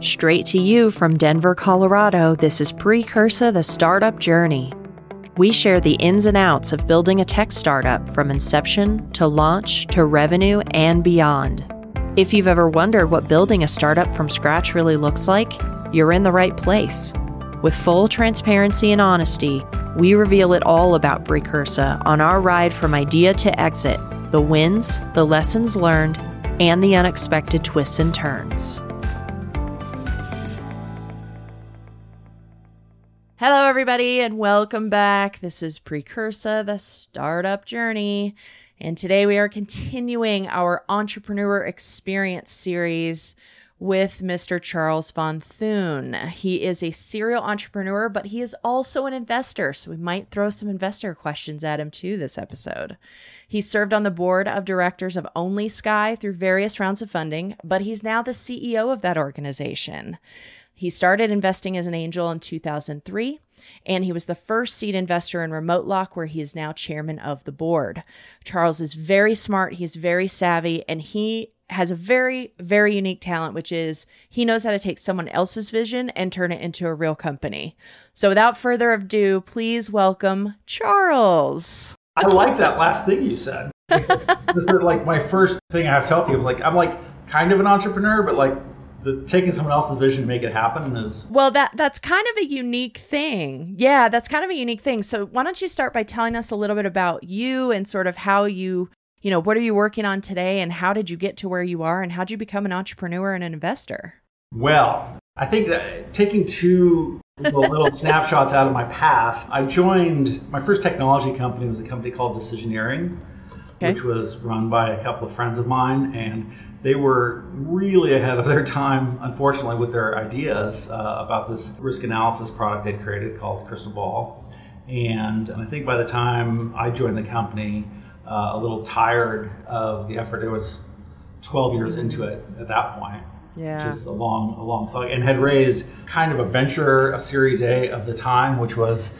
Straight to you from Denver, Colorado, this is Precursa the Startup Journey. We share the ins and outs of building a tech startup from inception to launch to revenue and beyond. If you've ever wondered what building a startup from scratch really looks like, you're in the right place. With full transparency and honesty, we reveal it all about Precursa on our ride from idea to exit the wins, the lessons learned, and the unexpected twists and turns. Hello, everybody, and welcome back. This is Precursa, the startup journey. And today we are continuing our entrepreneur experience series with Mr. Charles Von Thun. He is a serial entrepreneur, but he is also an investor. So we might throw some investor questions at him too this episode. He served on the board of directors of OnlySky through various rounds of funding, but he's now the CEO of that organization. He started investing as an angel in 2003 and he was the first seed investor in RemoteLock, where he is now chairman of the board. Charles is very smart, he's very savvy, and he has a very, very unique talent, which is he knows how to take someone else's vision and turn it into a real company. So, without further ado, please welcome Charles. I like that last thing you said. this is like my first thing I have to tell people. Like, I'm like kind of an entrepreneur, but like the taking someone else's vision to make it happen is well that that's kind of a unique thing yeah that's kind of a unique thing so why don't you start by telling us a little bit about you and sort of how you you know, what are you working on today and how did you get to where you are and how did you become an entrepreneur and an investor? Well, I think that taking two little snapshots out of my past, I joined my first technology company was a company called Decisioneering, okay. which was run by a couple of friends of mine and they were really ahead of their time, unfortunately, with their ideas uh, about this risk analysis product they'd created called Crystal Ball. And, and I think by the time I joined the company, uh, a little tired of the effort. It was 12 years into it at that point. Yeah. Which is a long, a long slog, and had raised kind of a venture, a Series A of the time, which was,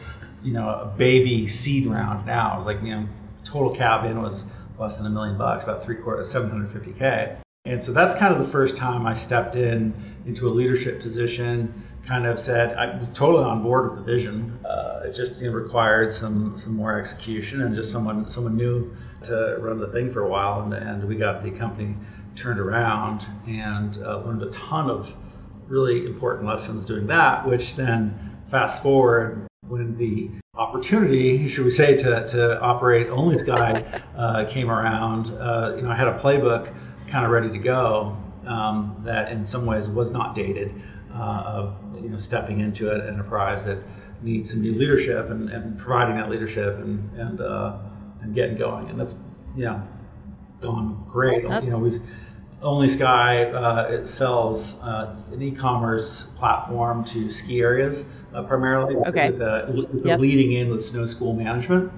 you know, a baby seed round. Now it was like, you know, total cap in was less than a million bucks, about three quarters, 750k. And so that's kind of the first time I stepped in into a leadership position kind of said I was totally on board with the vision. Uh, it just you know, required some some more execution and just someone someone new to run the thing for a while, and, and we got the company turned around and uh, learned a ton of really important lessons doing that. Which then fast forward when the opportunity, should we say, to, to operate OnlySky uh, came around, uh, you know, I had a playbook kind of ready to go um, that in some ways was not dated uh, of you know stepping into an enterprise that needs some new leadership and, and providing that leadership and and uh, and getting going. And that's you know gone great. You know we've OnlySky uh, it sells uh, an e-commerce platform to ski areas uh, primarily okay. with, uh, with yep. leading in with snow school management.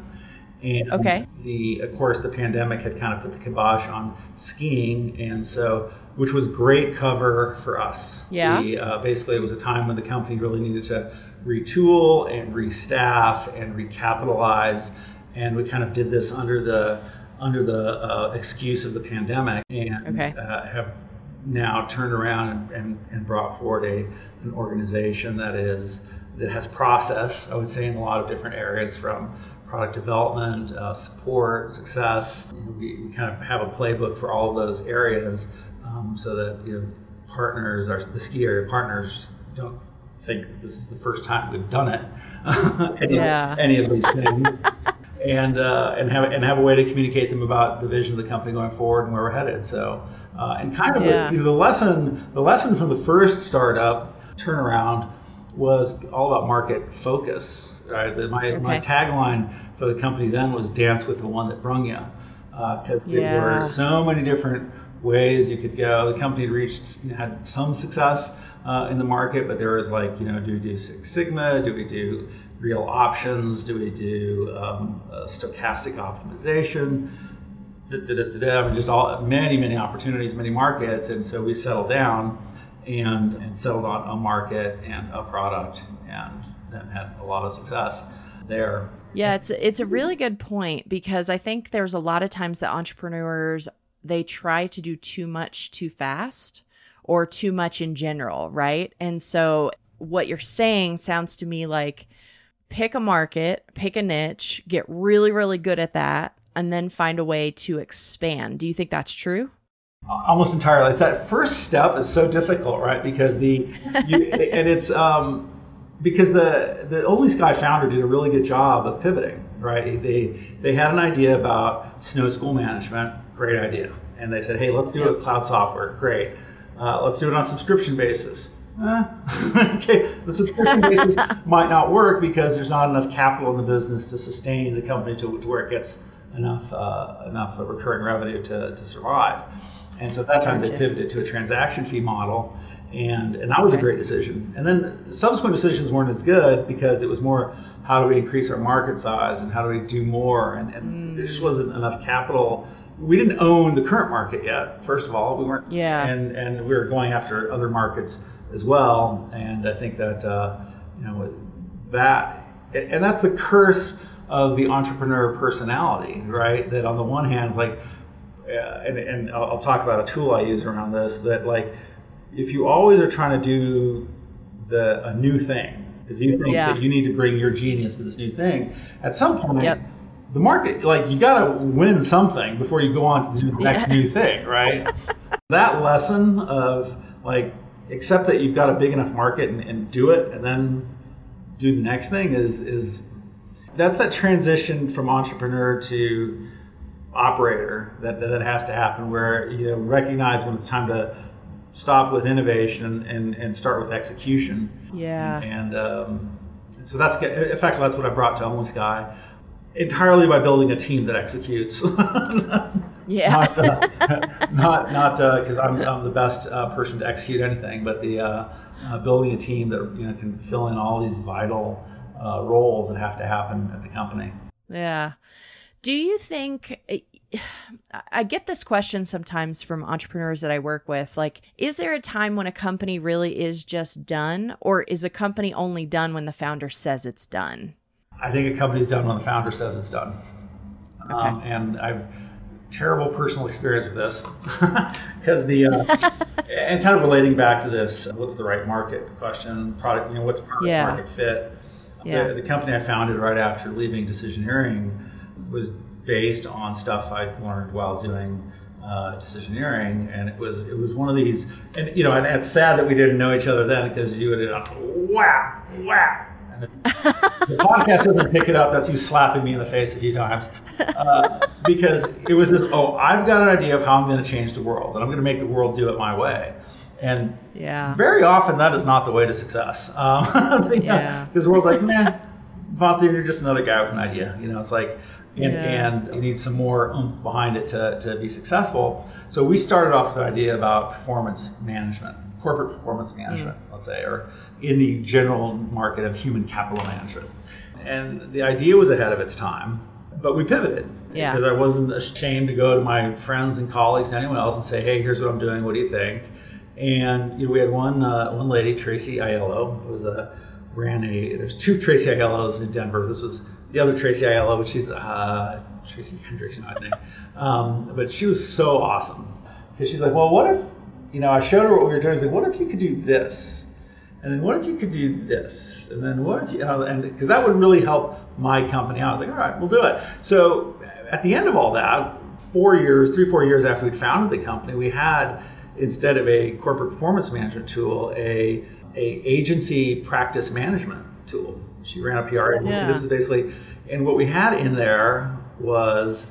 And okay. the of course the pandemic had kind of put the kibosh on skiing, and so which was great cover for us. Yeah. We, uh, basically, it was a time when the company really needed to retool and restaff and recapitalize, and we kind of did this under the under the uh, excuse of the pandemic, and okay. uh, have now turned around and, and, and, brought forward a an organization that is that has process. I would say in a lot of different areas from product development, uh, support, success. We, we, kind of have a playbook for all of those areas um, so that you know partners, our the ski area partners, don't think this is the first time we've done it. any, yeah. of, any of these things. and uh, and have and have a way to communicate them about the vision of the company going forward and where we're headed. So, uh, and kind of yeah. you know, the lesson the lesson from the first startup turnaround was all about market focus. Right? The, my okay. my tagline for the company then was "Dance with the one that brung you," because uh, yeah. there were so many different ways you could go. The company reached had some success uh, in the market, but there was like, you know, do we do Six Sigma? Do we do real options? Do we do um, stochastic optimization? Da, da, da, just all many, many opportunities, many markets, and so we settled down and, and settled on a market and a product, and then had a lot of success there. Yeah, it's it's a really good point because I think there's a lot of times that entrepreneurs they try to do too much too fast or too much in general, right? And so what you're saying sounds to me like pick a market, pick a niche, get really, really good at that, and then find a way to expand. Do you think that's true? Almost entirely. It's that first step is so difficult, right? Because the you, and it's um, because the the OnlySky founder did a really good job of pivoting, right? They they had an idea about snow school management, great idea, and they said, hey, let's do it with cloud software, great. Uh, let's do it on a subscription basis. Eh, okay, the subscription basis might not work because there's not enough capital in the business to sustain the company to, to where it gets enough uh, enough recurring revenue to, to survive. And so at that time gotcha. they pivoted to a transaction fee model, and and that was a great decision. And then subsequent decisions weren't as good because it was more how do we increase our market size and how do we do more, and, and mm. there just wasn't enough capital. We didn't own the current market yet. First of all, we weren't. Yeah. And and we were going after other markets as well. And I think that uh, you know that, and that's the curse of the entrepreneur personality, right? That on the one hand, like, and, and I'll, I'll talk about a tool I use around this. That like, if you always are trying to do the a new thing because you think yeah. that you need to bring your genius to this new thing, at some point. Yep the market like you got to win something before you go on to do the next yeah. new thing right that lesson of like accept that you've got a big enough market and, and do it and then do the next thing is is that's that transition from entrepreneur to operator that that has to happen where you know recognize when it's time to stop with innovation and and start with execution yeah and um, so that's in fact that's what I brought to OnlySky entirely by building a team that executes Yeah. not uh, not not because uh, I'm, I'm the best uh, person to execute anything, but the uh, uh, building a team that you know can fill in all these vital uh, roles that have to happen at the company. Yeah. Do you think? I get this question sometimes from entrepreneurs that I work with. Like, is there a time when a company really is just done, or is a company only done when the founder says it's done? I think a company's done when the founder says it's done. Okay. Um, and I've terrible personal experience with this because the uh, and kind of relating back to this what's the right market question product you know what's product yeah. market fit yeah. The, the, company i founded right after leaving decisioneering was based on stuff i'd learned while doing uh, decisioneering and it was it was one of these and you know and it's sad that we didn't know each other then because you would have wow wow the podcast doesn't pick it up. That's you slapping me in the face a few times. Uh, because it was this, oh, I've got an idea of how I'm going to change the world, and I'm going to make the world do it my way. And yeah. very often that is not the way to success. Um, yeah. Because the world's like, nah, Vontae, you're just another guy with an idea. You know, it's like, and, yeah. and you need some more oomph behind it to, to be successful. So we started off with the idea about performance management, corporate performance management, mm. let's say, or in the general market of human capital management. And the idea was ahead of its time, but we pivoted. Yeah. Because I wasn't ashamed to go to my friends and colleagues and anyone else and say, hey, here's what I'm doing. What do you think? And you know, we had one uh, one lady, Tracy Aiello, who was a ran a. There's two Tracy Aiellos in Denver. This was the other Tracy Aiello, which is uh, Tracy Hendrickson, I think. Um, but she was so awesome because she's like, well, what if you know? I showed her what we were doing. I was like, what if you could do this? And then what if you could do this? And then what if you, know, and because that would really help my company. I was like, all right, we'll do it. So at the end of all that, four years, three, four years after we'd founded the company, we had instead of a corporate performance management tool, a, a agency practice management tool. She ran a PR agency. Yeah. This is basically, and what we had in there was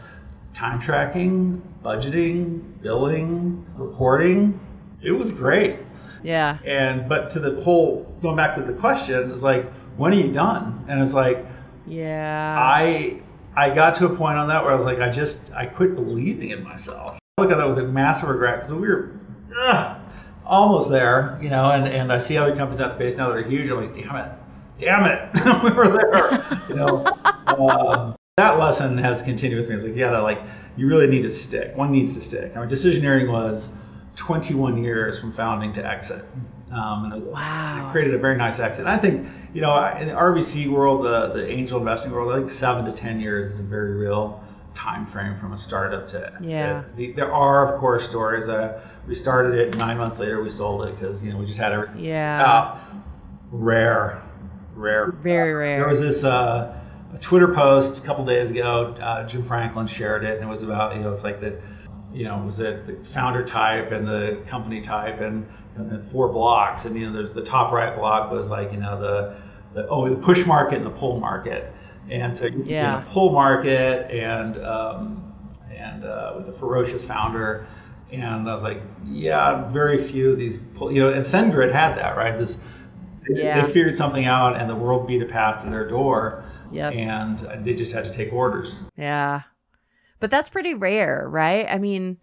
time tracking, budgeting, billing, reporting. It was great. Yeah. And but to the whole going back to the question, it's like, when are you done? And it's like, yeah. I I got to a point on that where I was like, I just I quit believing in myself. I look at that with a massive regret because we were ugh, almost there, you know. And and I see other companies in that space now that are huge. I'm like, damn it, damn it, we were there, you know. Um, that lesson has continued with me. It's like, yeah, like you really need to stick. One needs to stick. I mean, decisioneering was 21 years from founding to exit. Um, and wow. it created a very nice exit. And I think, you know, in the RVC world, the, the angel investing world, I think seven to 10 years is a very real time frame from a startup to yeah. The, there are of course stories. Uh, we started it nine months later we sold it because you know we just had a yeah uh, rare, rare, very rare. There was this uh, a Twitter post a couple days ago. Uh, Jim Franklin shared it, and it was about you know it's like the you know was it the founder type and the company type and, and then four blocks and you know there's the top right block was like you know the the oh the push market and the pull market and so you yeah. a pull market and um, and uh, with a ferocious founder. And I was like, yeah, very few of these, pull, you know, and SendGrid had that, right? This, yeah. they figured something out, and the world beat a path to their door, yep. and they just had to take orders. Yeah, but that's pretty rare, right? I mean,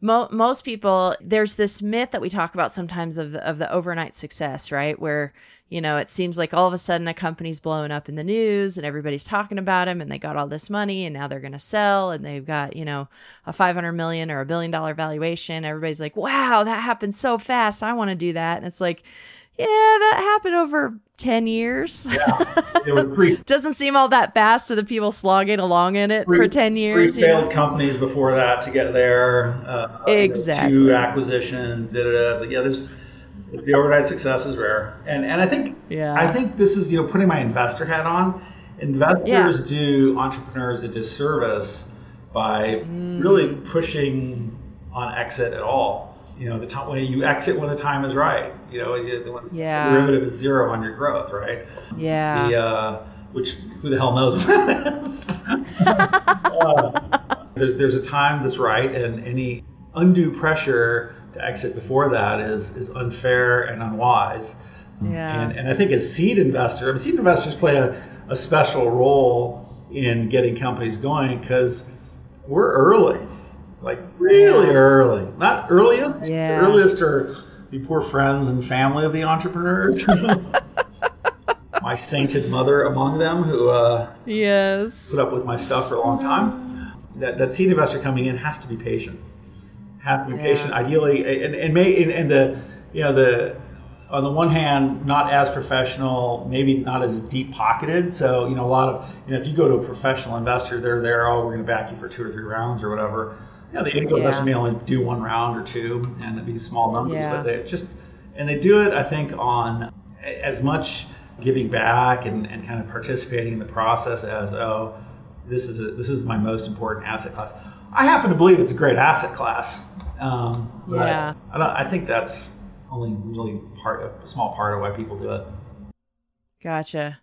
mo- most people, there's this myth that we talk about sometimes of the, of the overnight success, right? Where you know, it seems like all of a sudden a company's blowing up in the news and everybody's talking about them and they got all this money and now they're going to sell and they've got, you know, a 500 million or a billion dollar valuation. Everybody's like, wow, that happened so fast. I want to do that. And it's like, yeah, that happened over 10 years. Yeah. Pre- Doesn't seem all that fast to the people slogging along in it pre- for 10 years. Three failed know? companies before that to get there. Uh, exactly. You know, two acquisitions, did it as like, yeah, there's the overnight success is rare, and and I think yeah. I think this is you know putting my investor hat on. Investors yeah. do entrepreneurs a disservice by mm. really pushing on exit at all. You know, the time when you exit when the time is right. You know, the, yeah. the derivative is zero on your growth, right? Yeah. The, uh, which who the hell knows what that is? uh, there's there's a time that's right, and any undue pressure to exit before that is is unfair and unwise. Yeah. And, and I think as seed investors, I mean, seed investors play a, a special role in getting companies going because we're early, like really yeah. early. Not earliest. Yeah. Earliest are the poor friends and family of the entrepreneurs. my sainted mother among them, who uh, yes put up with my stuff for a long time. That that seed investor coming in has to be patient have to be patient. Ideally, and, and may and, and the you know the on the one hand, not as professional, maybe not as deep pocketed. So, you know, a lot of, you know, if you go to a professional investor, they're there, oh, we're going to back you for two or three rounds or whatever. You know, the yeah. investor may only do one round or two and it'd be small numbers, yeah. but they just, and they do it, I think, on as much giving back and, and kind of participating in the process as, oh, this is a, this is my most important asset class. I happen to believe it's a great asset class. Um, yeah. I, I, I, think that's only really part, a small part of why people do it. Gotcha.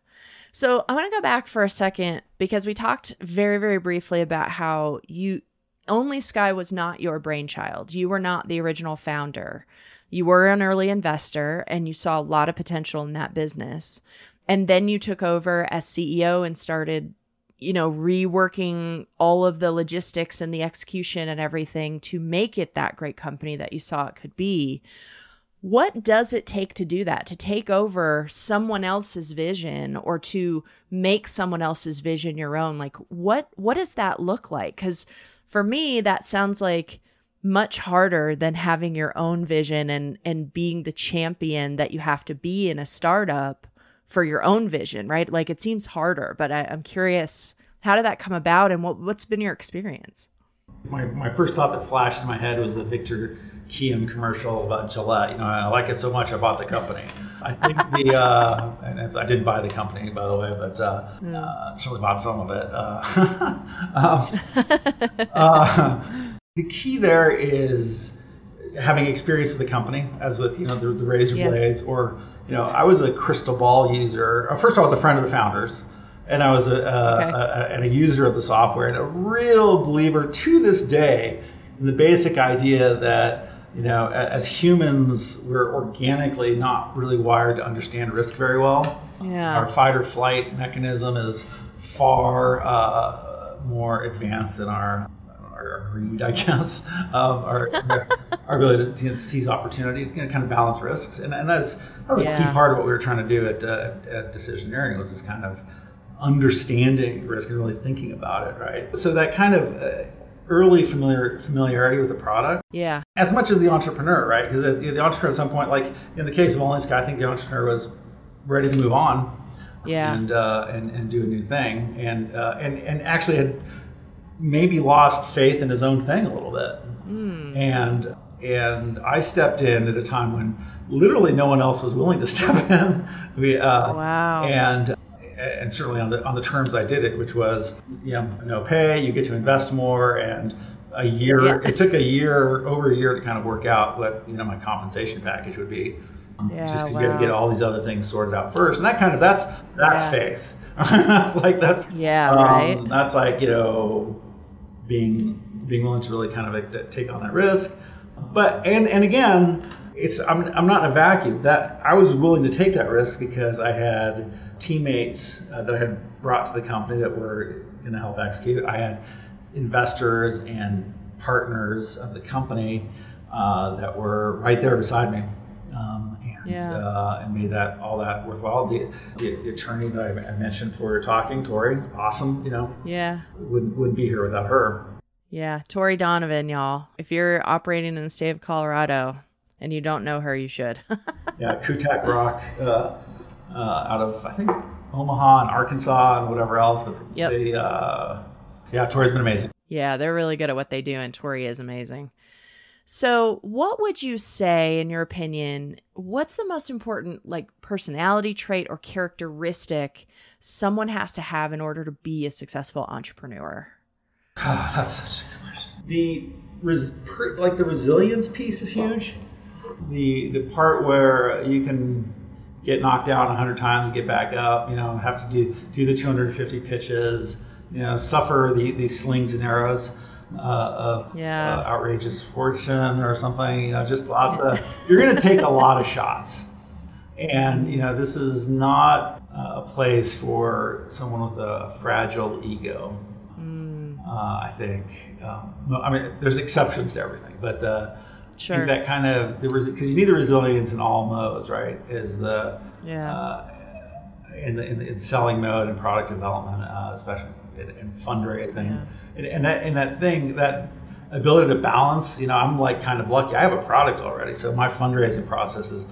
So I want to go back for a second because we talked very, very briefly about how you OnlySky was not your brainchild. You were not the original founder. You were an early investor and you saw a lot of potential in that business. And then you took over as CEO and started you know, reworking all of the logistics and the execution and everything to make it that great company that you saw it could be. What does it take to do that? To take over someone else's vision or to make someone else's vision your own? Like what what does that look like? Cuz for me that sounds like much harder than having your own vision and and being the champion that you have to be in a startup for your own vision, right? Like it seems harder, but I, am curious, how did that come about and what, what's been your experience? My, my first thought that flashed in my head was the Victor Kiam commercial about Gillette. You know, I like it so much I bought the company. I think the uh, and I didn't buy the company by the way, but uh, yeah. uh, certainly bought some of it. Uh, um, uh, the key there is having experience with the company, as with you know the, the razor yeah. blades or you know, I was a crystal ball user. Uh, first, I was a friend of the founders, and I was a, a, okay. a, and a user of the software, and a real believer to this day in the basic idea that you know, as humans, we're organically not really wired to understand risk very well. Yeah. Our fight or flight mechanism is far uh, more advanced than our our, greed, I guess, um, our, our ability to you know, seize opportunities, you know, kind of balance risks, and, and that's that was yeah. a key part of what we were trying to do at, uh, at Decisioneering was this kind of understanding risk and really thinking about it, right? So that kind of uh, early familiar familiarity with the product, yeah, as much as the entrepreneur, right? Because the, the entrepreneur at some point, like in the case of OnlySky, I think the entrepreneur was ready to move on, yeah, and uh, and and do a new thing, and uh, and and actually had maybe lost faith in his own thing a little bit. Mm. And and I stepped in at a time when literally no one else was willing to step in. We, uh, wow. And and certainly on the on the terms I did it, which was you know no pay, you get to invest more, and a year. Yeah. It took a year, over a year, to kind of work out what you know my compensation package would be. Yeah, just because wow. you had to get all these other things sorted out first, and that kind of that's that's yeah. faith. that's like that's yeah um, right. That's like you know being being willing to really kind of like, take on that risk. But and and again, it's I'm I'm not in a vacuum. That I was willing to take that risk because I had teammates uh, that I had brought to the company that were going to help execute. I had investors and partners of the company uh, that were right there beside me. Um, and, yeah. uh, and made that all that worthwhile. The, the, the attorney that I, I mentioned for talking, Tori, awesome. You know, yeah, wouldn't wouldn't be here without her. Yeah, Tori Donovan, y'all. If you're operating in the state of Colorado and you don't know her, you should. yeah, Kutak Rock, uh, uh, out of I think Omaha and Arkansas and whatever else. But yep. they, uh, yeah, Tori's been amazing. Yeah, they're really good at what they do, and Tori is amazing. So, what would you say, in your opinion, what's the most important, like, personality trait or characteristic someone has to have in order to be a successful entrepreneur? Oh, that's such a good question. The res- like the resilience piece is huge. The the part where you can get knocked down 100 times, get back up, you know, have to do do the 250 pitches, you know, suffer the, these slings and arrows uh, of yeah. uh, outrageous fortune or something. You know, just lots of. You're going to take a lot of shots, and you know, this is not a place for someone with a fragile ego. Mm. Uh, I think. Um, I mean, there's exceptions to everything, but uh, sure. that kind of because you need the resilience in all modes, right? Is the yeah. Uh, in the, in the in selling mode and product development, uh, especially in fundraising, yeah. and, and that and that thing that ability to balance. You know, I'm like kind of lucky. I have a product already, so my fundraising process is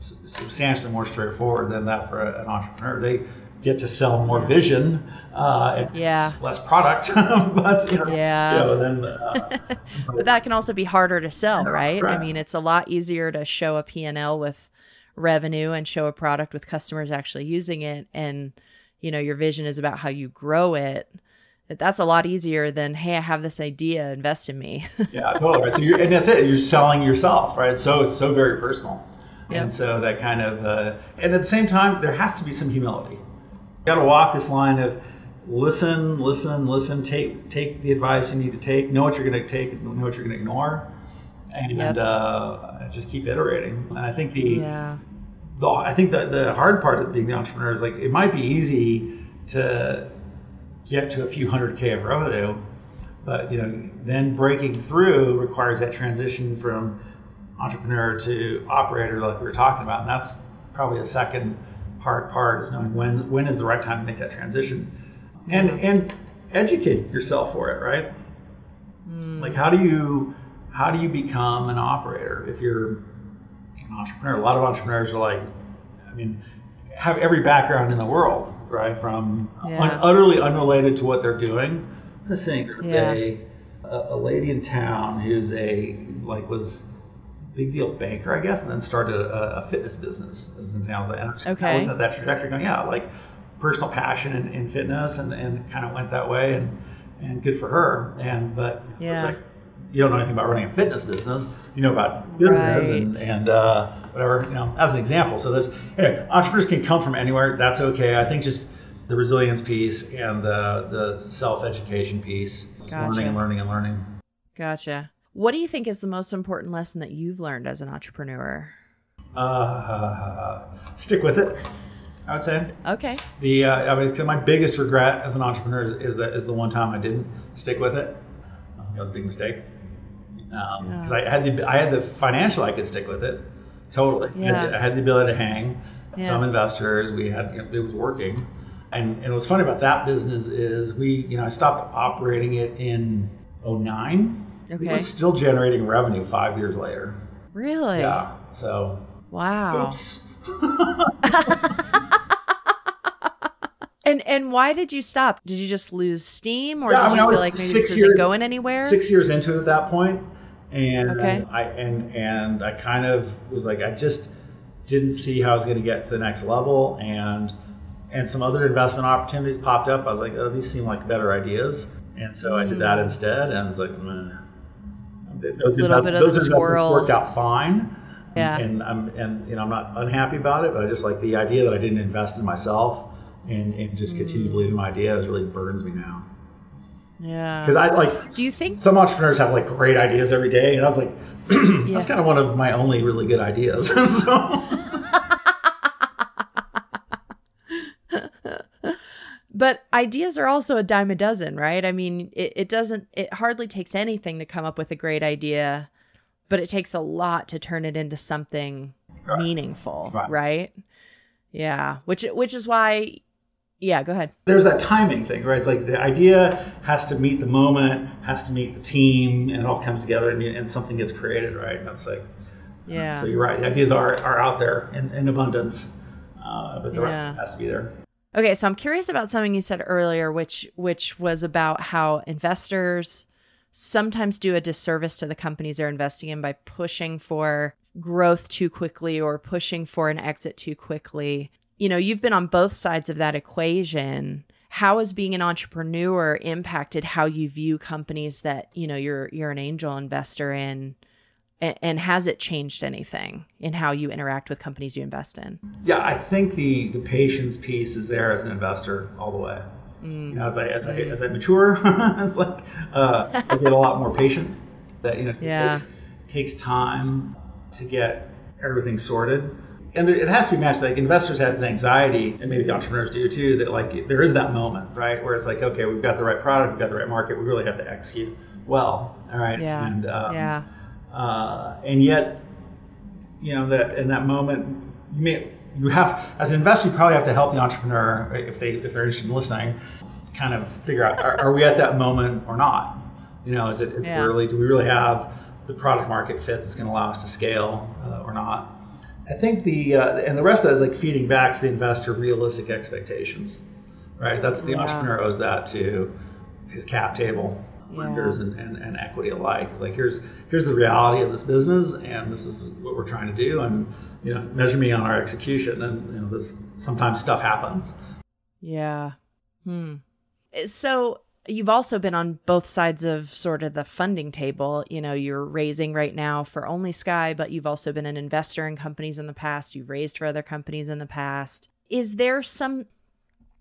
substantially more straightforward than that for an entrepreneur. They get to sell more vision uh, and yeah. less product, but you know, yeah. You know, then, uh, but that can also be harder to sell, right? right? I mean, it's a lot easier to show a P&L with revenue and show a product with customers actually using it and you know your vision is about how you grow it that's a lot easier than hey i have this idea invest in me yeah totally right so you're and that's it you're selling yourself right so it's so very personal yep. and so that kind of uh, and at the same time there has to be some humility got to walk this line of listen listen listen take take the advice you need to take know what you're going to take know what you're going to ignore and yep. uh, just keep iterating and i think the yeah the, I think that the hard part of being the entrepreneur is like it might be easy to get to a few hundred K of revenue, but you know, then breaking through requires that transition from entrepreneur to operator like we were talking about. And that's probably a second hard part is knowing when when is the right time to make that transition. And and educate yourself for it, right? Mm. Like how do you how do you become an operator if you're an entrepreneur. A lot of entrepreneurs are like, I mean, have every background in the world, right? From yeah. un- utterly unrelated to what they're doing. The saying yeah. a, a lady in town who's a like was big deal banker, I guess, and then started a, a fitness business as an example. And okay. I at that trajectory going, yeah, like personal passion in, in fitness and, and kind of went that way and and good for her. And but yeah. it's like you don't know anything about running a fitness business. You know about business right. and, and uh, whatever, you know, as an example. So this, anyway, entrepreneurs can come from anywhere. That's okay. I think just the resilience piece and the, the self-education piece, gotcha. learning and learning and learning. Gotcha. What do you think is the most important lesson that you've learned as an entrepreneur? Uh, stick with it. I would say. Okay. The uh, I mean, my biggest regret as an entrepreneur is, is the is the one time I didn't stick with it. That was a big mistake because um, yeah. I had the I had the financial I could stick with it totally. Yeah. I had the ability to hang yeah. some investors. We had it was working, and and what's funny about that business is we you know I stopped operating it in 09. Okay. It was still generating revenue five years later. Really? Yeah. So. Wow. Oops. And and why did you stop? Did you just lose steam, or yeah, did I mean, you feel like maybe this years, isn't going anywhere? Six years into it at that point, and okay. I and and I kind of was like, I just didn't see how I was going to get to the next level, and and some other investment opportunities popped up. I was like, oh, these seem like better ideas, and so. I did that hmm. instead, and I was like, Meh. Those, invest- those investments worked out fine. Yeah. And I'm and you know I'm not unhappy about it, but I just like the idea that I didn't invest in myself and, and just continue mm. believing my ideas really burns me now. Yeah. Because I like. Do you think some entrepreneurs have like great ideas every day, and I was like, yeah. that's kind of one of my only really good ideas. so. but ideas are also a dime a dozen, right? I mean, it, it doesn't. It hardly takes anything to come up with a great idea, but it takes a lot to turn it into something right. meaningful, right. right? Yeah, which which is why yeah, go ahead. There's that timing thing, right? It's like the idea has to meet the moment, has to meet the team, and it all comes together and, and something gets created, right? And that's like, yeah. So you're right. The ideas are, are out there in, in abundance, uh, but the yeah. rest has to be there. Okay, so I'm curious about something you said earlier, which which was about how investors sometimes do a disservice to the companies they're investing in by pushing for growth too quickly or pushing for an exit too quickly you know, you've been on both sides of that equation. How has being an entrepreneur impacted how you view companies that, you know, you're you're an angel investor in? And has it changed anything in how you interact with companies you invest in? Yeah, I think the the patience piece is there as an investor all the way. Mm. You know, as I as I as I mature, it's like uh, I get a lot more patient. That you know, yeah. takes, takes time to get everything sorted and it has to be matched. Like investors have this anxiety, and maybe the entrepreneurs do too. That like there is that moment, right, where it's like, okay, we've got the right product, we've got the right market, we really have to execute well, all right. Yeah. And um, yeah. Uh, and yet, you know that in that moment, you may you have as an investor, you probably have to help the entrepreneur if they if they're interested in listening, kind of figure out are, are we at that moment or not? You know, is it, is yeah. really do we really have the product market fit that's going to allow us to scale uh, or not? I think the uh, and the rest of that is like feeding back to the investor realistic expectations, right? That's the yeah. entrepreneur owes that to his cap table lenders yeah. and, and, and, equity alike. It's like here's here's the reality of this business, and this is what we're trying to do, and you know measure me on our execution, and you know this sometimes stuff happens. Yeah. Hmm. So you've also been on both sides of sort of the funding table. You know, you're raising right now for OnlySky, but you've also been an investor in companies in the past. You've raised for other companies in the past. Is there some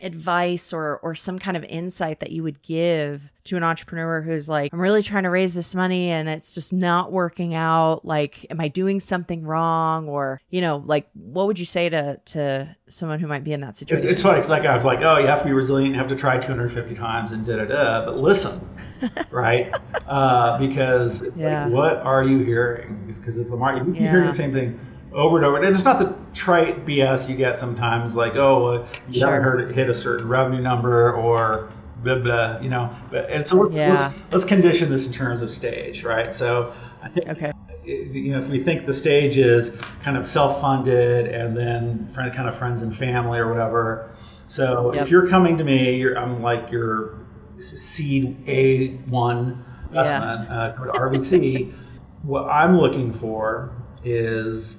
advice or or some kind of insight that you would give to an entrepreneur who's like I'm really trying to raise this money and it's just not working out. Like am I doing something wrong? Or you know like what would you say to to someone who might be in that situation? it's, it's funny it's like I was like oh you have to be resilient. You have to try 250 times and da da da but listen right? Uh, because yeah. like, what are you hearing? Because if the market you yeah. hear the same thing over and over. And it's not the trite BS you get sometimes, like, oh, uh, you sure. haven't heard it hit a certain revenue number or blah blah, you know. But and so let's, yeah. let's, let's condition this in terms of stage, right? So I think okay. You know, if we think the stage is kind of self-funded and then friend, kind of friends and family or whatever. So yep. if you're coming to me, you're, I'm like your seed A1 investment, yeah. uh, RVC. what I'm looking for is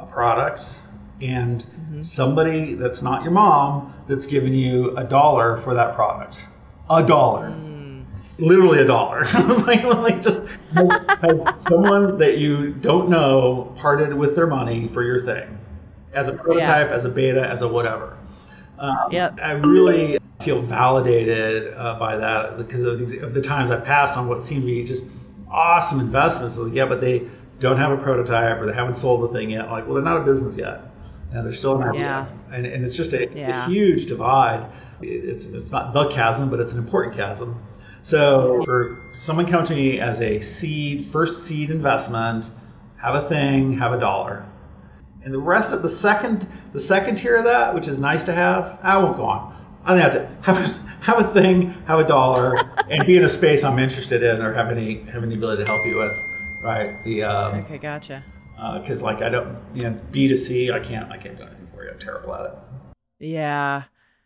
a product and mm-hmm. somebody that's not your mom that's giving you a dollar for that product. A dollar. Mm. Literally a dollar. like, like just has someone that you don't know parted with their money for your thing as a prototype, yeah. as a beta, as a whatever. Um, yep. I really feel validated uh, by that because of, these, of the times I've passed on what seemed to be just awesome investments. Like, yeah, but they don't have a prototype or they haven't sold the thing yet. Like, well, they're not a business yet, and they're still idea. Yeah. And, and it's just a, yeah. a huge divide. It's it's not the chasm, but it's an important chasm. So for someone coming to me as a seed, first seed investment, have a thing, have a dollar. And the rest of the second, the second tier of that, which is nice to have, I won't go on. I think that's it. Have a, have a thing, have a dollar, and be in a space I'm interested in or have any have any ability to help you with right? The um, okay, gotcha. Because uh, like I don't, you know, B to C, I can't, I can't do anything for you. I'm terrible at it. Yeah,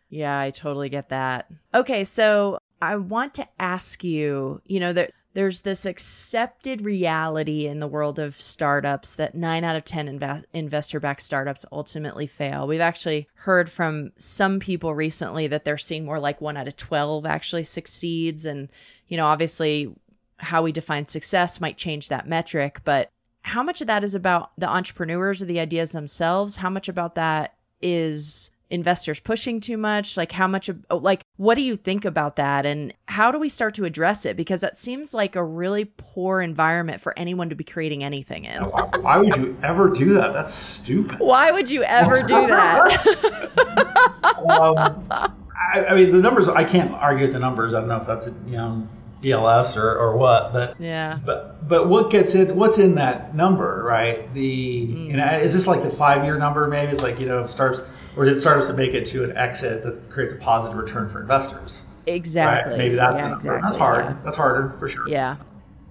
Yeah, I totally get that. Okay, so I want to ask you, you know, that there's this accepted reality in the world of startups that nine out of 10 inv- investor backed startups ultimately fail. We've actually heard from some people recently that they're seeing more like one out of 12 actually succeeds. And, you know, obviously, how we define success might change that metric, but how much of that is about the entrepreneurs or the ideas themselves? How much about that is investors pushing too much? Like how much of, oh, like what do you think about that? And how do we start to address it? Because that seems like a really poor environment for anyone to be creating anything in. Why would you ever do that? That's stupid. Why would you ever do that? Um, I, I, mean the numbers i can't argue with the numbers. I don't know if that's you know BLS or, or what, but yeah. But but what gets in? What's in that number, right? The mm. you know, is this like the five year number? Maybe it's like you know starts or it startups that make it to an exit that creates a positive return for investors? Exactly. Right? Maybe that's yeah, exactly. that's hard. Yeah. That's harder for sure. Yeah.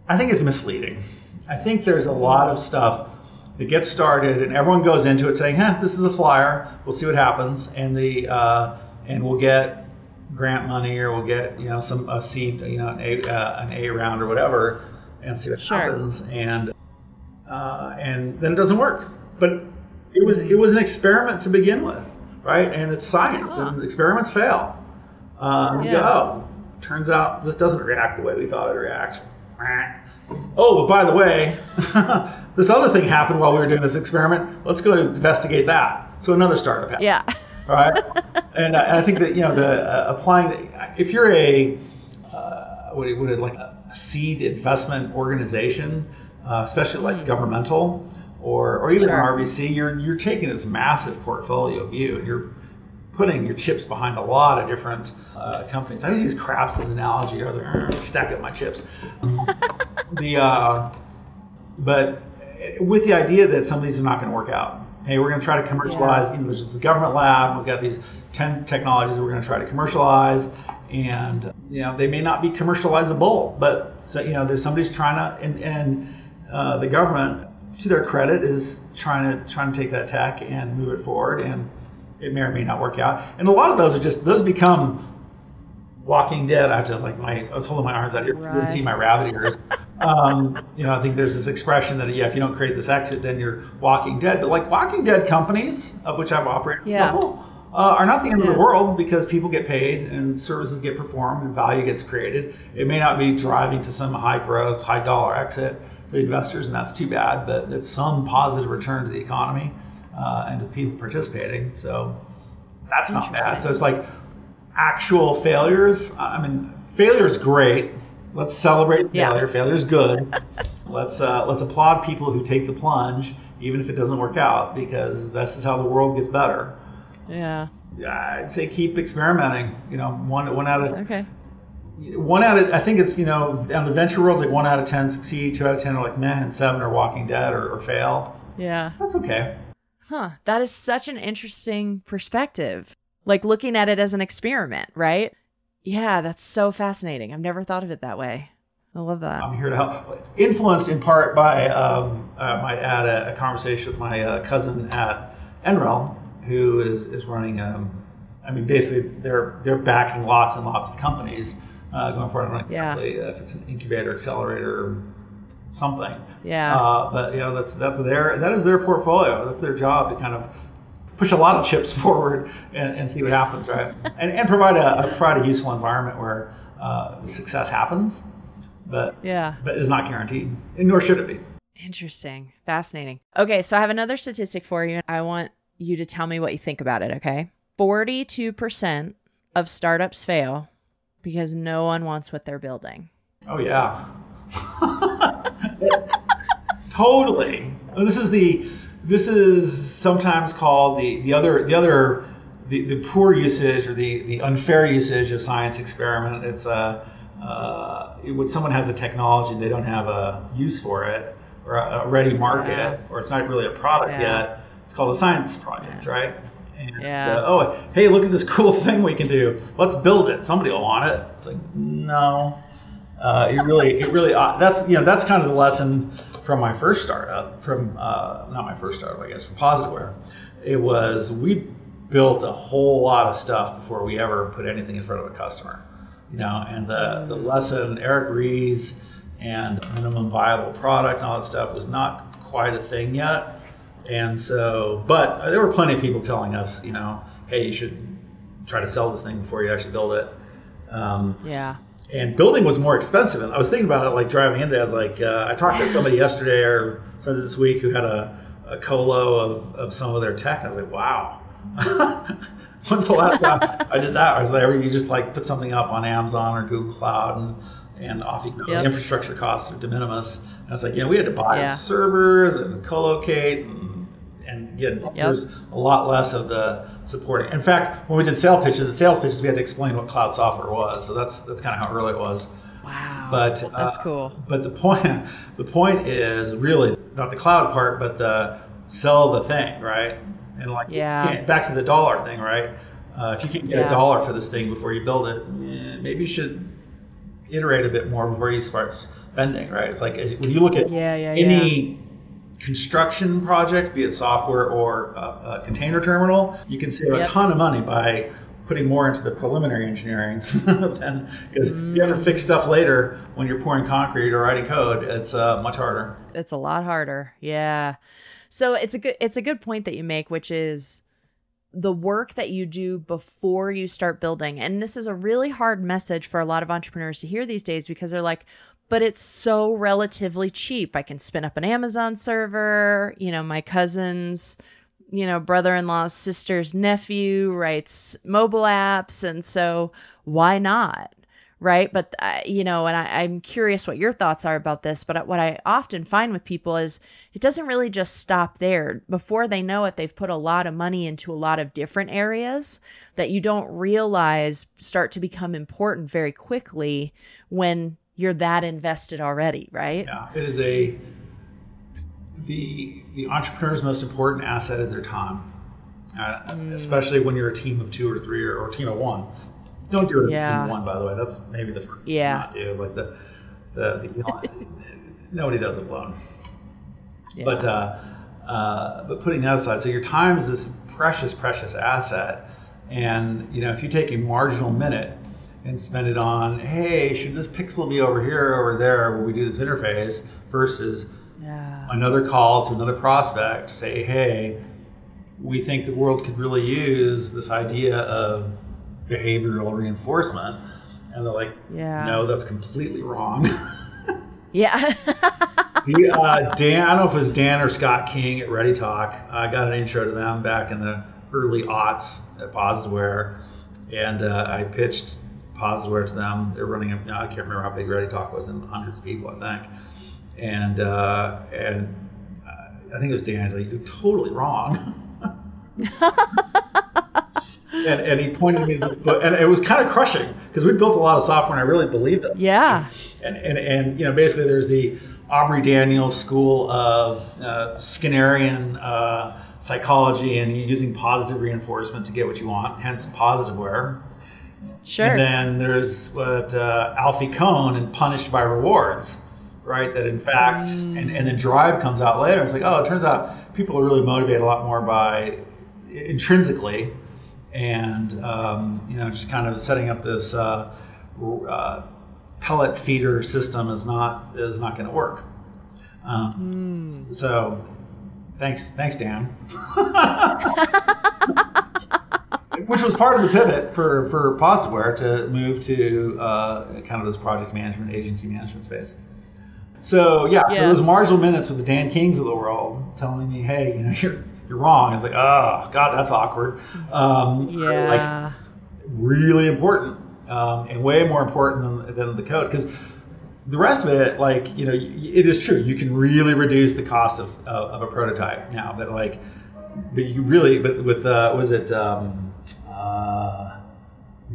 I think it's misleading. I think there's a lot of stuff that gets started and everyone goes into it saying, "Huh, this is a flyer. We'll see what happens," and the uh, and we'll get grant money or we'll get you know some a seed you know an A uh, an A round or whatever and see what sure. happens and uh, and then it doesn't work. But it was it was an experiment to begin with, right? And it's science and experiments fail. Um, yeah. oh, turns out this doesn't react the way we thought it'd react. Oh, but by the way, this other thing happened while we were doing this experiment. Let's go investigate that. So another startup happened. Yeah. Right? and, and, I think that you know the uh, applying if you're a uh, what would it like a seed investment organization, uh, especially like mm. governmental or or even sure. an RVC, you're you're taking this massive portfolio view and you're putting your chips behind a lot of different uh, companies. I just use craps as an analogy. I was like, stack up my chips. the uh, but with the idea that some of these are not going to work out hey, we're going to try to commercialize. Yeah. You know, this government lab. We've got these ten technologies we're going to try to commercialize, and you know they may not be commercializable, but so, you know there's somebody's trying to, and, and uh, the government, to their credit, is trying to trying to take that tech and move it forward, and it may or may not work out. And a lot of those are just those become Walking Dead. I have to like my I was holding my arms out here. Right. You didn't see my rabbit ears. um, you know, I think there's this expression that yeah, if you don't create this exit, then you're Walking Dead. But like Walking Dead companies, of which I've operated, yeah. Couple, uh, are not the end yeah. of the world because people get paid and services get performed and value gets created. It may not be driving to some high growth, high dollar exit for the investors, and that's too bad. But it's some positive return to the economy uh, and to people participating. So that's not bad. So it's like actual failures. I mean, failure is great. Let's celebrate failure. Yeah. Failure is good. let's uh, let's applaud people who take the plunge, even if it doesn't work out, because this is how the world gets better. Yeah. Yeah, I'd say keep experimenting. You know, one one out of okay. One out of I think it's you know on the venture world like one out of ten succeed, two out of ten are like meh, and seven are Walking Dead or, or fail. Yeah. That's okay. Huh. That is such an interesting perspective like looking at it as an experiment, right? Yeah, that's so fascinating. I've never thought of it that way. I love that. I'm here to help. Influenced in part by, um, I might add, a, a conversation with my uh, cousin at NREL, who is, is running, um, I mean, basically, they're they're backing lots and lots of companies uh, going forward. I don't know yeah. if it's an incubator, accelerator, something. Yeah. Uh, but you know, that's that's their that is their portfolio. That's their job to kind of push a lot of chips forward and, and see what happens, right? and, and provide a, a, provide a useful environment where uh, success happens, but yeah, but is not guaranteed, and nor should it be. Interesting, fascinating. Okay, so I have another statistic for you. I want you to tell me what you think about it. Okay, forty-two percent of startups fail because no one wants what they're building. Oh yeah, totally. This is the this is sometimes called the, the other the other the, the poor usage or the, the unfair usage of science experiment. It's a uh, when someone has a technology they don't have a use for it or a, ready market yeah. or it's not really a product yeah. yet. It's called a science project, yeah. right? And, yeah. Uh, oh, hey, look at this cool thing we can do. Let's build it. Somebody will want it. It's like no. Uh, it really, it really. Uh, that's you know that's kind of the lesson from my first startup, from uh, not my first startup, I guess, from Positiveware, it was we built a whole lot of stuff before we ever put anything in front of a customer. You know, and the, the lesson Eric Ries and minimum viable product and all that stuff was not quite a thing yet. And so, but there were plenty of people telling us, you know, hey, you should try to sell this thing before you actually build it. Um, yeah. And building was more expensive. And I was thinking about it, like driving into. I was like, uh, I talked to somebody yesterday or something this week who had a, a colo of, of some of their tech. And I was like, wow. When's the last time I did that? I was like, you just like put something up on Amazon or Google Cloud and and off you go. Yep. The infrastructure costs are de minimis. And was like, you know, we had to buy yeah. servers and co-locate and, get yep. there's a lot less of the supporting. In fact, when we did sales pitches, the sales pitches, we had to explain what cloud software was. So that's that's kind of how early it was. Wow. But that's uh, cool. But the point the point is really not the cloud part, but the sell the thing, right? And like yeah. back to the dollar thing, right? Uh, if you can get yeah. a dollar for this thing before you build it, eh, maybe you should iterate a bit more before you start spending, right? It's like when you look at yeah, yeah, any yeah. Construction project, be it software or a, a container terminal, you can save yep. a ton of money by putting more into the preliminary engineering than because mm. you have to fix stuff later when you're pouring concrete or writing code. It's uh, much harder. It's a lot harder. Yeah. So it's a good it's a good point that you make, which is the work that you do before you start building. And this is a really hard message for a lot of entrepreneurs to hear these days because they're like, but it's so relatively cheap. I can spin up an Amazon server. You know, my cousin's, you know, brother in law's sister's nephew writes mobile apps. And so why not? right? But uh, you know, and I, I'm curious what your thoughts are about this. But what I often find with people is it doesn't really just stop there. Before they know it, they've put a lot of money into a lot of different areas that you don't realize start to become important very quickly when you're that invested already, right? Yeah, it is a the the entrepreneur's most important asset is their time. Uh, mm. especially when you're a team of two or three or, or a team of one don't do it yeah. one, by the way. That's maybe the first yeah. not do. Like the, the, the nobody does it alone. Yeah. But uh, uh, but putting that aside, so your time is this precious, precious asset, and you know if you take a marginal minute and spend it on, hey, should this pixel be over here, or over there, where we do this interface, versus yeah. another call to another prospect, say, hey, we think the world could really use this idea of behavioral reinforcement. And they're like, yeah. no, that's completely wrong. yeah. uh, Dan, I don't know if it was Dan or Scott King at ReadyTalk. I got an intro to them back in the early aughts at Positiveware. And uh, I pitched Positiveware to them. They're running, a, I can't remember how big ReadyTalk was, in hundreds of people, I think. And, uh, and uh, I think it was Dan. He's like, you're totally wrong. and, and he pointed me to this book, and it was kind of crushing because we built a lot of software, and I really believed it. Yeah. And and and you know, basically, there's the Aubrey Daniels School of uh, Skinnerian uh, psychology, and using positive reinforcement to get what you want, hence positive Positiveware. Sure. And then there's what uh, Alfie Kohn and Punished by Rewards, right? That in fact, mm. and, and then Drive comes out later. It's like, oh, it turns out people are really motivated a lot more by intrinsically and um, you know just kind of setting up this uh, uh, pellet feeder system is not is not going to work. Um, mm. So thanks thanks Dan. Which was part of the pivot for for Positiveware to move to uh, kind of this project management agency management space. So yeah, yeah, there was marginal minutes with the Dan Kings of the world telling me, hey, you know, you're you're wrong. It's like, oh God, that's awkward. Um, yeah. Like, really important um, and way more important than, than the code because the rest of it, like you know, it is true. You can really reduce the cost of, of, of a prototype now, but like, but you really, but with uh, was it? Um, uh,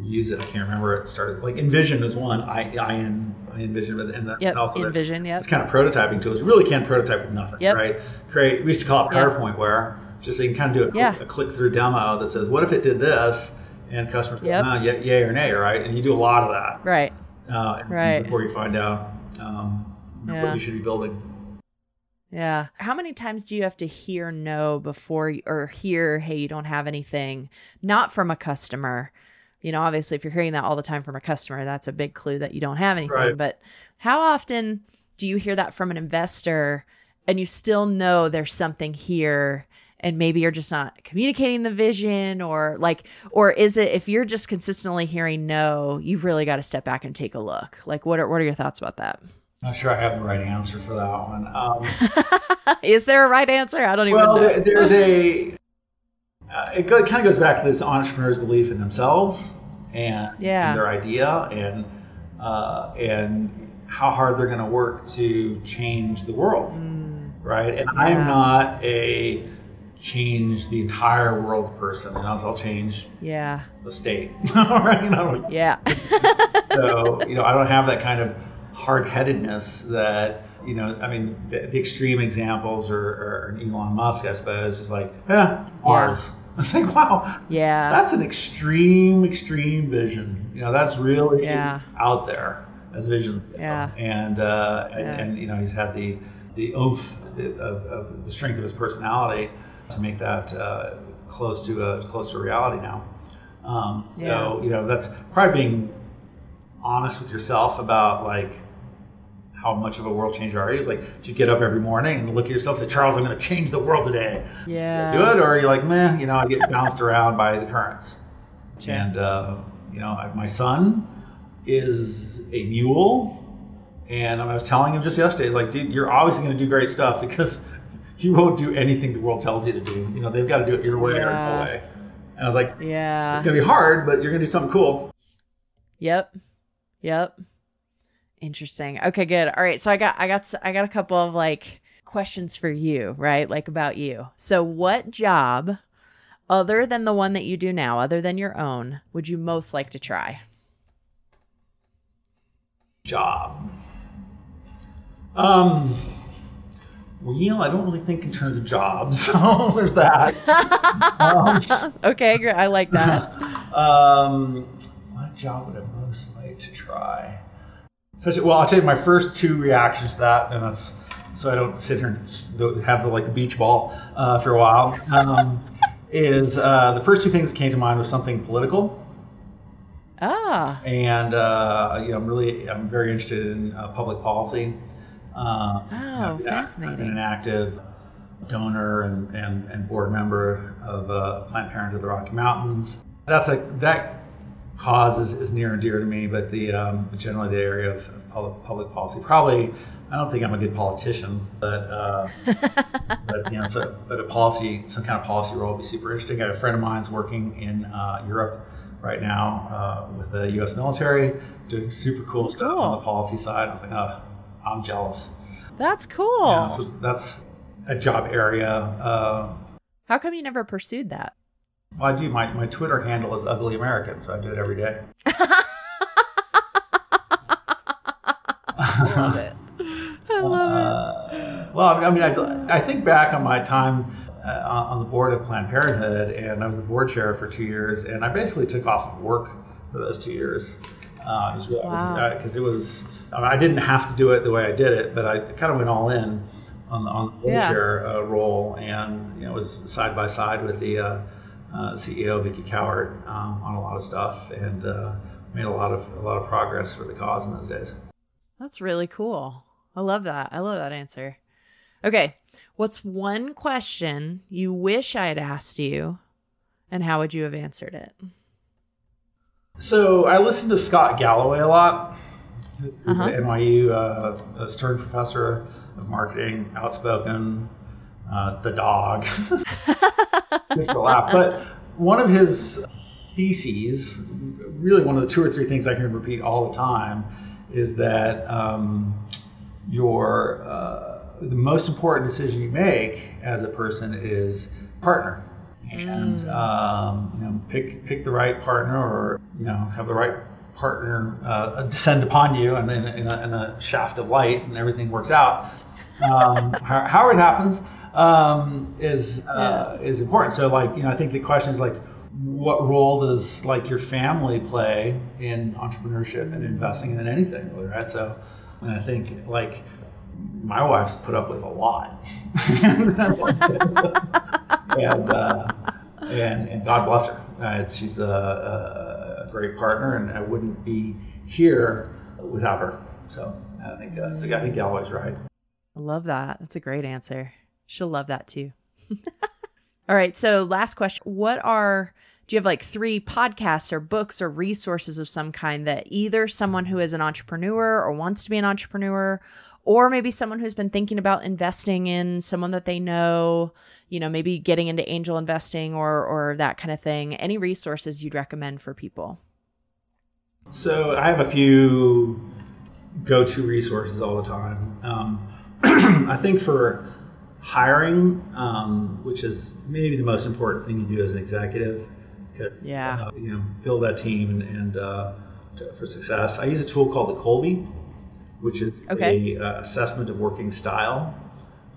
use it. I can't remember. It started like Envision is one. I I, in, I envision, and, the, yep, and also InVision. Yeah, it's kind of prototyping tools. You really can't prototype with nothing, yep. right? Create. We used to call it PowerPoint, yep. where just so you can kind of do a, yeah. a click through demo that says, what if it did this? And customers yep. go, no, yay, yay or nay, right? And you do a lot of that, right? Uh, right. Before you find out um, yeah. what you should be building. Yeah. How many times do you have to hear no before or hear, hey, you don't have anything, not from a customer? You know, obviously, if you're hearing that all the time from a customer, that's a big clue that you don't have anything. Right. But how often do you hear that from an investor and you still know there's something here and maybe you're just not communicating the vision or like or is it if you're just consistently hearing no you've really got to step back and take a look like what are what are your thoughts about that Not sure I have the right answer for that one. Um, is there a right answer i don't even know. well, there's a. Uh, it, go, it kind of goes back to this entrepreneur's belief in themselves and, Yeah. their idea and uh, and how hard they're going to work to change the world, right? And Mm. Yeah. am not a change the entire world person. And I'll change yeah the state, right? You know, yeah so you know i don't have that kind of hard-headedness that you know i mean the, the extreme examples are, are elon musk i suppose is like yeah mars it's like wow yeah that's an extreme extreme vision you know that's really Yeah. out there as visions. Yeah. and uh and, Yeah. and you know he's had the the oomph of, of the strength of his personality to make that uh, close to a close to reality now um, so Yeah. you know that's probably being honest with yourself about like how much of a world changer are you? Is like, do you get up every morning and look at yourself and say, Charles, I'm going to change the world today? yeah Do it, or are you like, meh, you know, I get bounced around by the currents. Sure. And uh, you know, my son is a mule, and I was telling him just yesterday, he's like, dude, you're obviously going to do great stuff because you won't do anything the world tells you to do. You know, they've got to do it your way or Yeah. no way. And I was like, yeah it's going to be hard, but you're going to do something cool. Yep. Yep. Interesting. Okay, good. All right. So I got I got I got a couple of like questions for you, right? Like about you. So what job other than the one that you do now, other than your own, would you most like to try? job? Um, well, I don't really think in terms of jobs, so there's that. um, Okay, great. I like that. um, what job would I most like to try? A, well, I'll tell you my first two reactions to that, and that's so I don't sit here and have the like the beach ball uh, for a while. Um, is uh, the first two things that came to mind was something political. Ah. and uh, you know, I'm really I'm very interested in uh, public policy. Uh, know, I've fascinating. I've an active donor and, and, and board member of uh, Planned Parenthood of the Rocky Mountains. That's a that cause is, is near and dear to me, but the um, generally the area of, of public, public policy probably. I don't think I'm a good politician, but uh, but you know, so but a policy, some kind of policy role would be super interesting. I have a friend of mine's working in uh, Europe right now uh, with the U.S. military, doing super cool stuff on the policy side. I was like, oh, I'm jealous. That's cool. Yeah, so that's a job area. Uh, How come you never pursued that? Well, I do. My, my Twitter handle is Ugly American, so I do it every day. I love it. I love it. Uh, well, I mean, I, I think back on my time uh, on on the board of Planned Parenthood, and I was the board chair for two years, and I basically took off of work for those two years. Uh, it was really, Wow. because it was, I, mean, I didn't have to do it the way I did it, but I kind of went all in on the, on the board Yeah. chair uh, role, and you know, it was side by side with the uh, CEO Vicki Cowart um, on a lot of stuff, and uh, made a lot of a lot of progress for the cause in those days. That's really cool. I love that. I love that answer. Okay. What's one question you wish I had asked you and how would you have answered it? So I listened to Scott Galloway a lot. Uh-huh. at NYU, uh, a Stern professor of marketing, outspoken, uh, the dog. Good for a laugh. But one of his theses, really one of the two or three things I hear him repeat all the time, is that um, your uh, the most important decision you make as a person is partner, and um, you know pick pick the right partner, or you know have the right partner uh, descend upon you, and in, in, a, in a shaft of light, and everything works out. Um, how, how it happens um, is uh, is important. So like you know I think the question is like what role does like your family play in entrepreneurship and investing in anything really, right so and i think like my wife's put up with a lot. and, uh, and, and God bless her. Uh, she's a, a, great partner, and I wouldn't be here without her. So I think uh, so I think Galloway's right. I love that. That's a great answer. She'll love that too. All right. So last question: What are do you have like three podcasts or books or resources of some kind that either someone who is an entrepreneur or wants to be an entrepreneur or maybe someone who's been thinking about investing in someone that they know, you know, maybe getting into angel investing or or that kind of thing. Any resources you'd recommend for people? So I have a few go-to resources all the time. Um, I think for hiring, um, which is maybe the most important thing you do as an executive, yeah. Uh, you know, build that team and, and uh, to, for success. I use a tool called the Kolbe, which is okay. a uh, assessment of working style.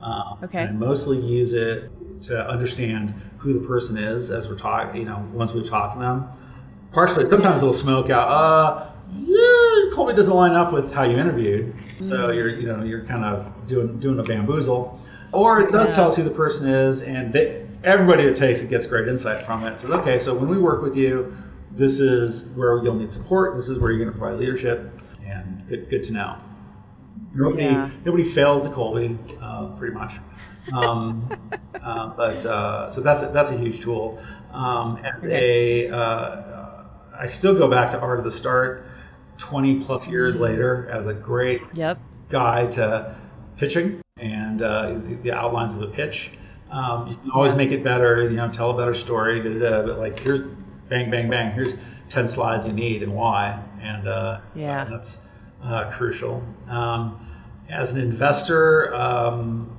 Um, okay. I mostly use it to understand who the person is as we're talking. You know, once we've talked to them. Partially, sometimes yeah. it'll smoke out. Uh, yeah, Kolbe doesn't line up with how you interviewed, so mm. you're you know you're kind of doing doing a bamboozle. Or it does yeah. tell us who the person is, and they, everybody that takes it gets great insight from it. It says, okay, so when we work with you, this is where you'll need support. This is where you're going to provide leadership, and good, good to know. Nobody, yeah. nobody fails at Kolbe, uh, pretty much. Um, uh, but uh, so that's a, that's a huge tool. Um, and uh, I still go back to Art of the Start, 20 plus years later, as a great yep. guide to pitching and uh, the outlines of the pitch. Um, you can always make it better, you know, tell a better story, da, da, da, but like here's bang, bang, bang, here's 10 slides you need and why. And uh, yeah, that's uh, crucial. Um, as an investor, um,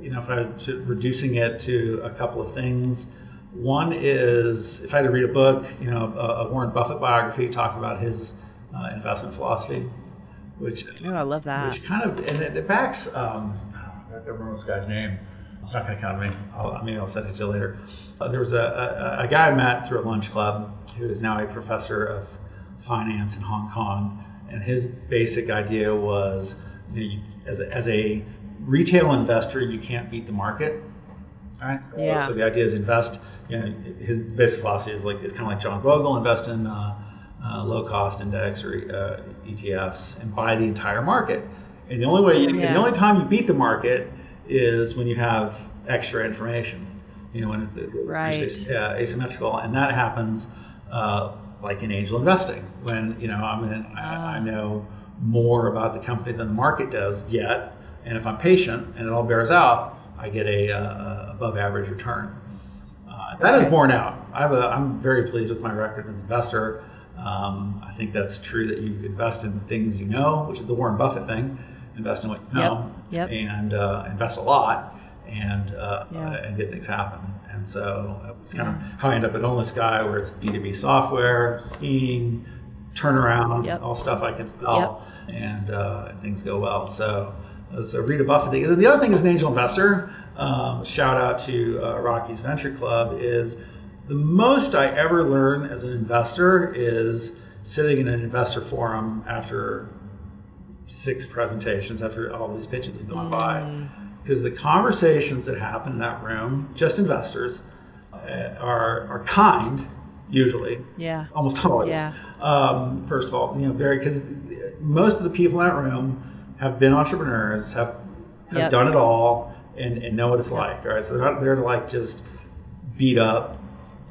you know, if I was reducing it to a couple of things, one is if I had to read a book, you know, a, a Warren Buffett biography talking about his uh, investment philosophy, which oh, I love that. Which kind of and it, it backs. Um, I don't remember this guy's name. It's not going to count on me. I'll, maybe I'll send it to you later. Uh, there was a, a, a, guy I met through a lunch club who is now a professor of finance in Hong Kong, and his basic idea was, you know, you, as, a, as a retail investor, you can't beat the market. All right. Yeah. So the idea is invest. You know, his basic philosophy is like it's kind of like John Bogle, invest in uh, uh, low cost index or uh, ETFs and buy the entire market. And the only way, you, yeah. the only time you beat the market is when you have extra information. You know, when it's right. uh, asymmetrical, and that happens uh, like in angel investing when you know I'm in, I, I, ah. know more about the company than the market does yet, and if I'm patient and it all bears out, I get a, uh, above average return. Uh, that is borne out. I have a, I'm very pleased with my record as an investor. Um, I think that's true that you invest in things you know, which is the Warren Buffett thing invest in what you know, yep. Yep. and uh, invest a lot, and uh, yeah. and get things happen. And so it's kind yeah. of how I end up at OnlySky, where it's B two B software, skiing, turnaround, yep. all stuff I can sell, and, uh, and things go well. So. Uh, so Rita Buffett. The other thing is an angel investor. Um, shout out to uh, Rockies Venture Club. Is the most I ever learn as an investor is sitting in an investor forum after six presentations after all these pitches have gone mm. by. Because the conversations that happen in that room, just investors, uh, are, are kind, usually. Yeah. Almost always. Yeah. Um, first of all, you know, very, because most of the people in that room have been entrepreneurs, have, have yep. done it all, and, and know what it's yep. like. All right. So they're not there to like just beat up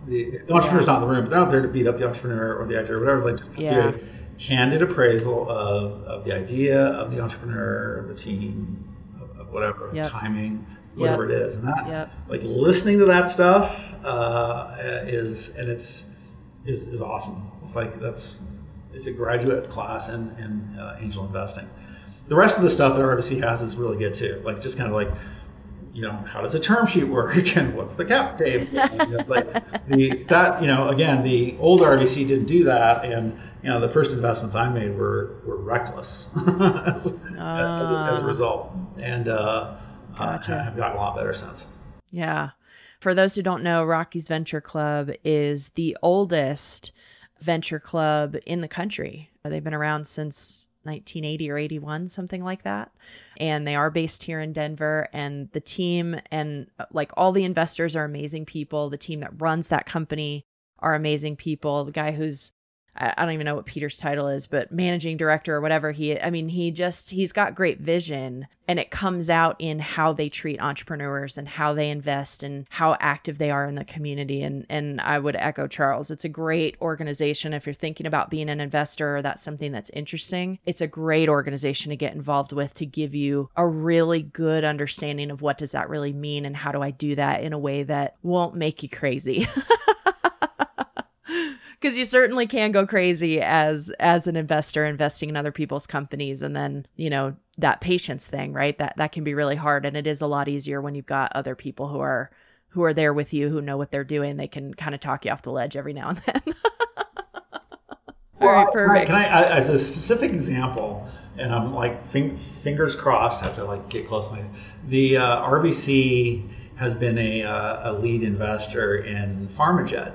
the, the entrepreneur's yeah. not in the room, but they're not there to beat up the entrepreneur or the actor or whatever. Like, just yeah candid appraisal of, of the idea, of the entrepreneur, of the team, of, of whatever, yep. timing, whatever yep. it is. And that, yep. like listening to that stuff uh, is, and it's, is, is awesome. It's like, that's, it's a graduate class in, in uh, angel investing. The rest of the stuff that RVC has is really good too. Like just kind of like, you know, how does a term sheet work and what's the cap table? like the, that, you know, again, the old RVC didn't do that. And you know, the first investments I made were were reckless as, uh, as, a, as, a, ah. result, and uh, gotcha. uh, I've gotten a lot better since. Yeah. For those who don't know, Rockies Venture Club is the oldest venture club in the country. They've been around since 1980 or 81, something like that. And they are based here in Denver. And the team and like all the investors are amazing people. The team that runs that company are amazing people. The guy who's I don't even know what Peter's title is, but managing director or whatever he I mean he just he's got great vision and it comes out in how they treat entrepreneurs and how they invest and how active they are in the community and and I would echo Charles. It's a great organization if you're thinking about being an investor or that's something that's interesting. It's a great organization to get involved with to give you a really good understanding of what does that really mean and how do I do that in a way that won't make you crazy. because you certainly can go crazy as as an investor investing in other people's companies and then you know that patience thing right? That that can be really hard and it is a lot easier when you've got other people who are who are there with you who know what they're doing. They can kind of talk you off the ledge every now and then. All right perfect. can I, as a specific example and i'm like fingers crossed I have to like get close to my the uh, RVC has been a, uh, a lead investor in pharmajet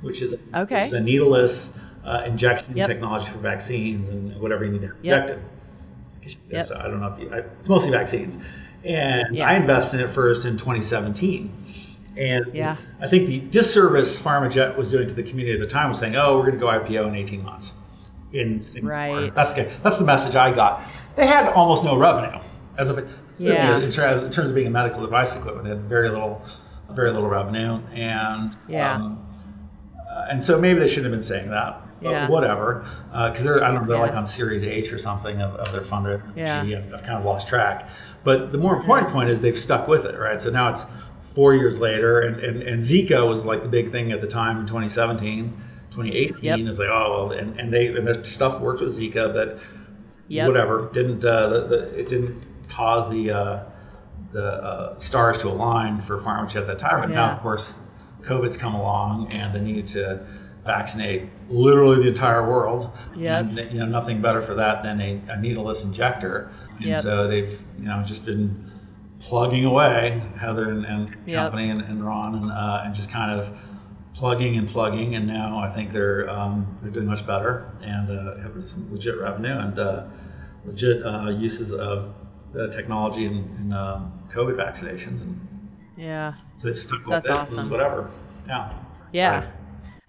which is okay. Is a needleless uh, injection yep. technology for vaccines and whatever you need to inject yep. it. Yep. So I don't know if you, I, it's mostly vaccines. And yeah. I invested in it first in 2017. And yeah. I think the disservice PharmaJet was doing to the community at the time was saying, "Oh, we're going to go IPO in 18 months." In. Right. That's. That's the message I got. They had almost no revenue as of yeah. in, terms, in terms of being a medical device equipment. They had very little, very little revenue, and yeah. Um, and so maybe they shouldn't have been saying that. Yeah. whatever, because uh, they're I don't know they're yeah. like on Series H or something of, of their funder. Yeah. Gee, I've, I've, kind of lost track. But the more important yeah. point is they've stuck with it, right? So now it's four years later, and, and, and Zika was like the big thing at the time in 2017. 2018 yep. is like oh well, and, and they and the stuff worked with Zika, but yep. whatever didn't uh, the, the, it didn't cause the uh, the uh, stars to align for PharmaJet at that time. But yeah. now, of course, COVID's come along and the need to vaccinate literally the entire world. Yeah. You know, nothing better for that than a, a needleless injector. And yep. so they've, you know, just been plugging away, Heather and, and yep. company and, and Ron, and, uh, and just kind of plugging and plugging. And now I think they're um, they're doing much better and uh, having some legit revenue and uh, legit uh, uses of technology in, in um, COVID vaccinations and yeah. So they stuck with That's it awesome. whatever. Yeah. Yeah. Right.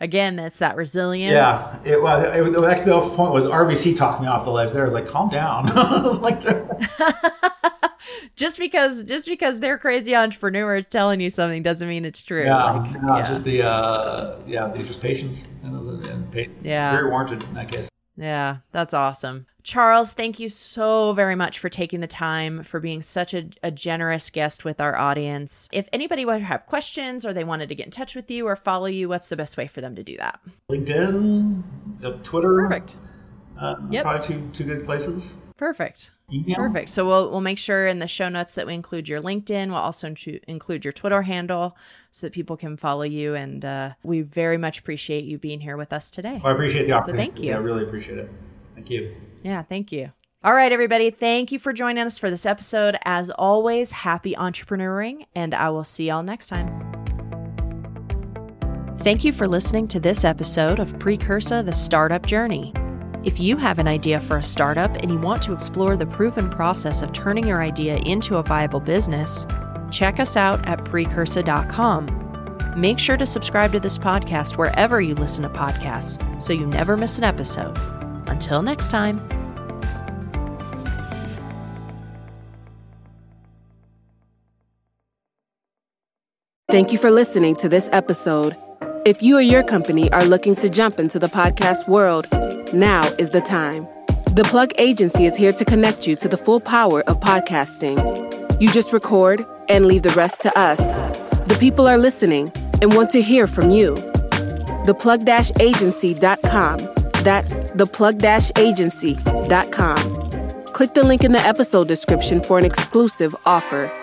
Again, that's that resilience. Yeah. It was it, it, actually the whole point was RVC talked me off the ledge there. I was like, calm down. I was like just because just because they're crazy entrepreneurs telling you something doesn't mean it's true. Yeah, like, yeah. just the uh, yeah, the just patience and, those, and pay, yeah, very warranted in that case. Yeah, that's awesome. Charles, thank you so very much for taking the time, for being such a, a, generous guest with our audience. If anybody would have questions or they wanted to get in touch with you or follow you, what's the best way for them to do that? LinkedIn, Twitter. Perfect. Uh, yep. Probably two, two good places. Perfect. Email. Perfect. So we'll we'll make sure in the show notes that we include your LinkedIn. We'll also include your Twitter handle so that people can follow you. And uh, we very much appreciate you being here with us today. Well, I appreciate the opportunity. So thank you. I really appreciate it. Thank you. Yeah, thank you. All right, everybody. Thank you for joining us for this episode. As always, happy entrepreneuring, and I will see y'all next time. Thank you for listening to this episode of Precursa the Startup Journey. If you have an idea for a startup and you want to explore the proven process of turning your idea into a viable business, check us out at precursa.com. Make sure to subscribe to this podcast wherever you listen to podcasts so you never miss an episode. Until next time. Thank you for listening to this episode. If you or your company are looking to jump into the podcast world, now is the time. The Plug Agency is here to connect you to the full power of podcasting. You just record and leave the rest to us. The people are listening and want to hear from you. Theplug-agency.com that's theplug-agency.com. Click the link in the episode description for an exclusive offer.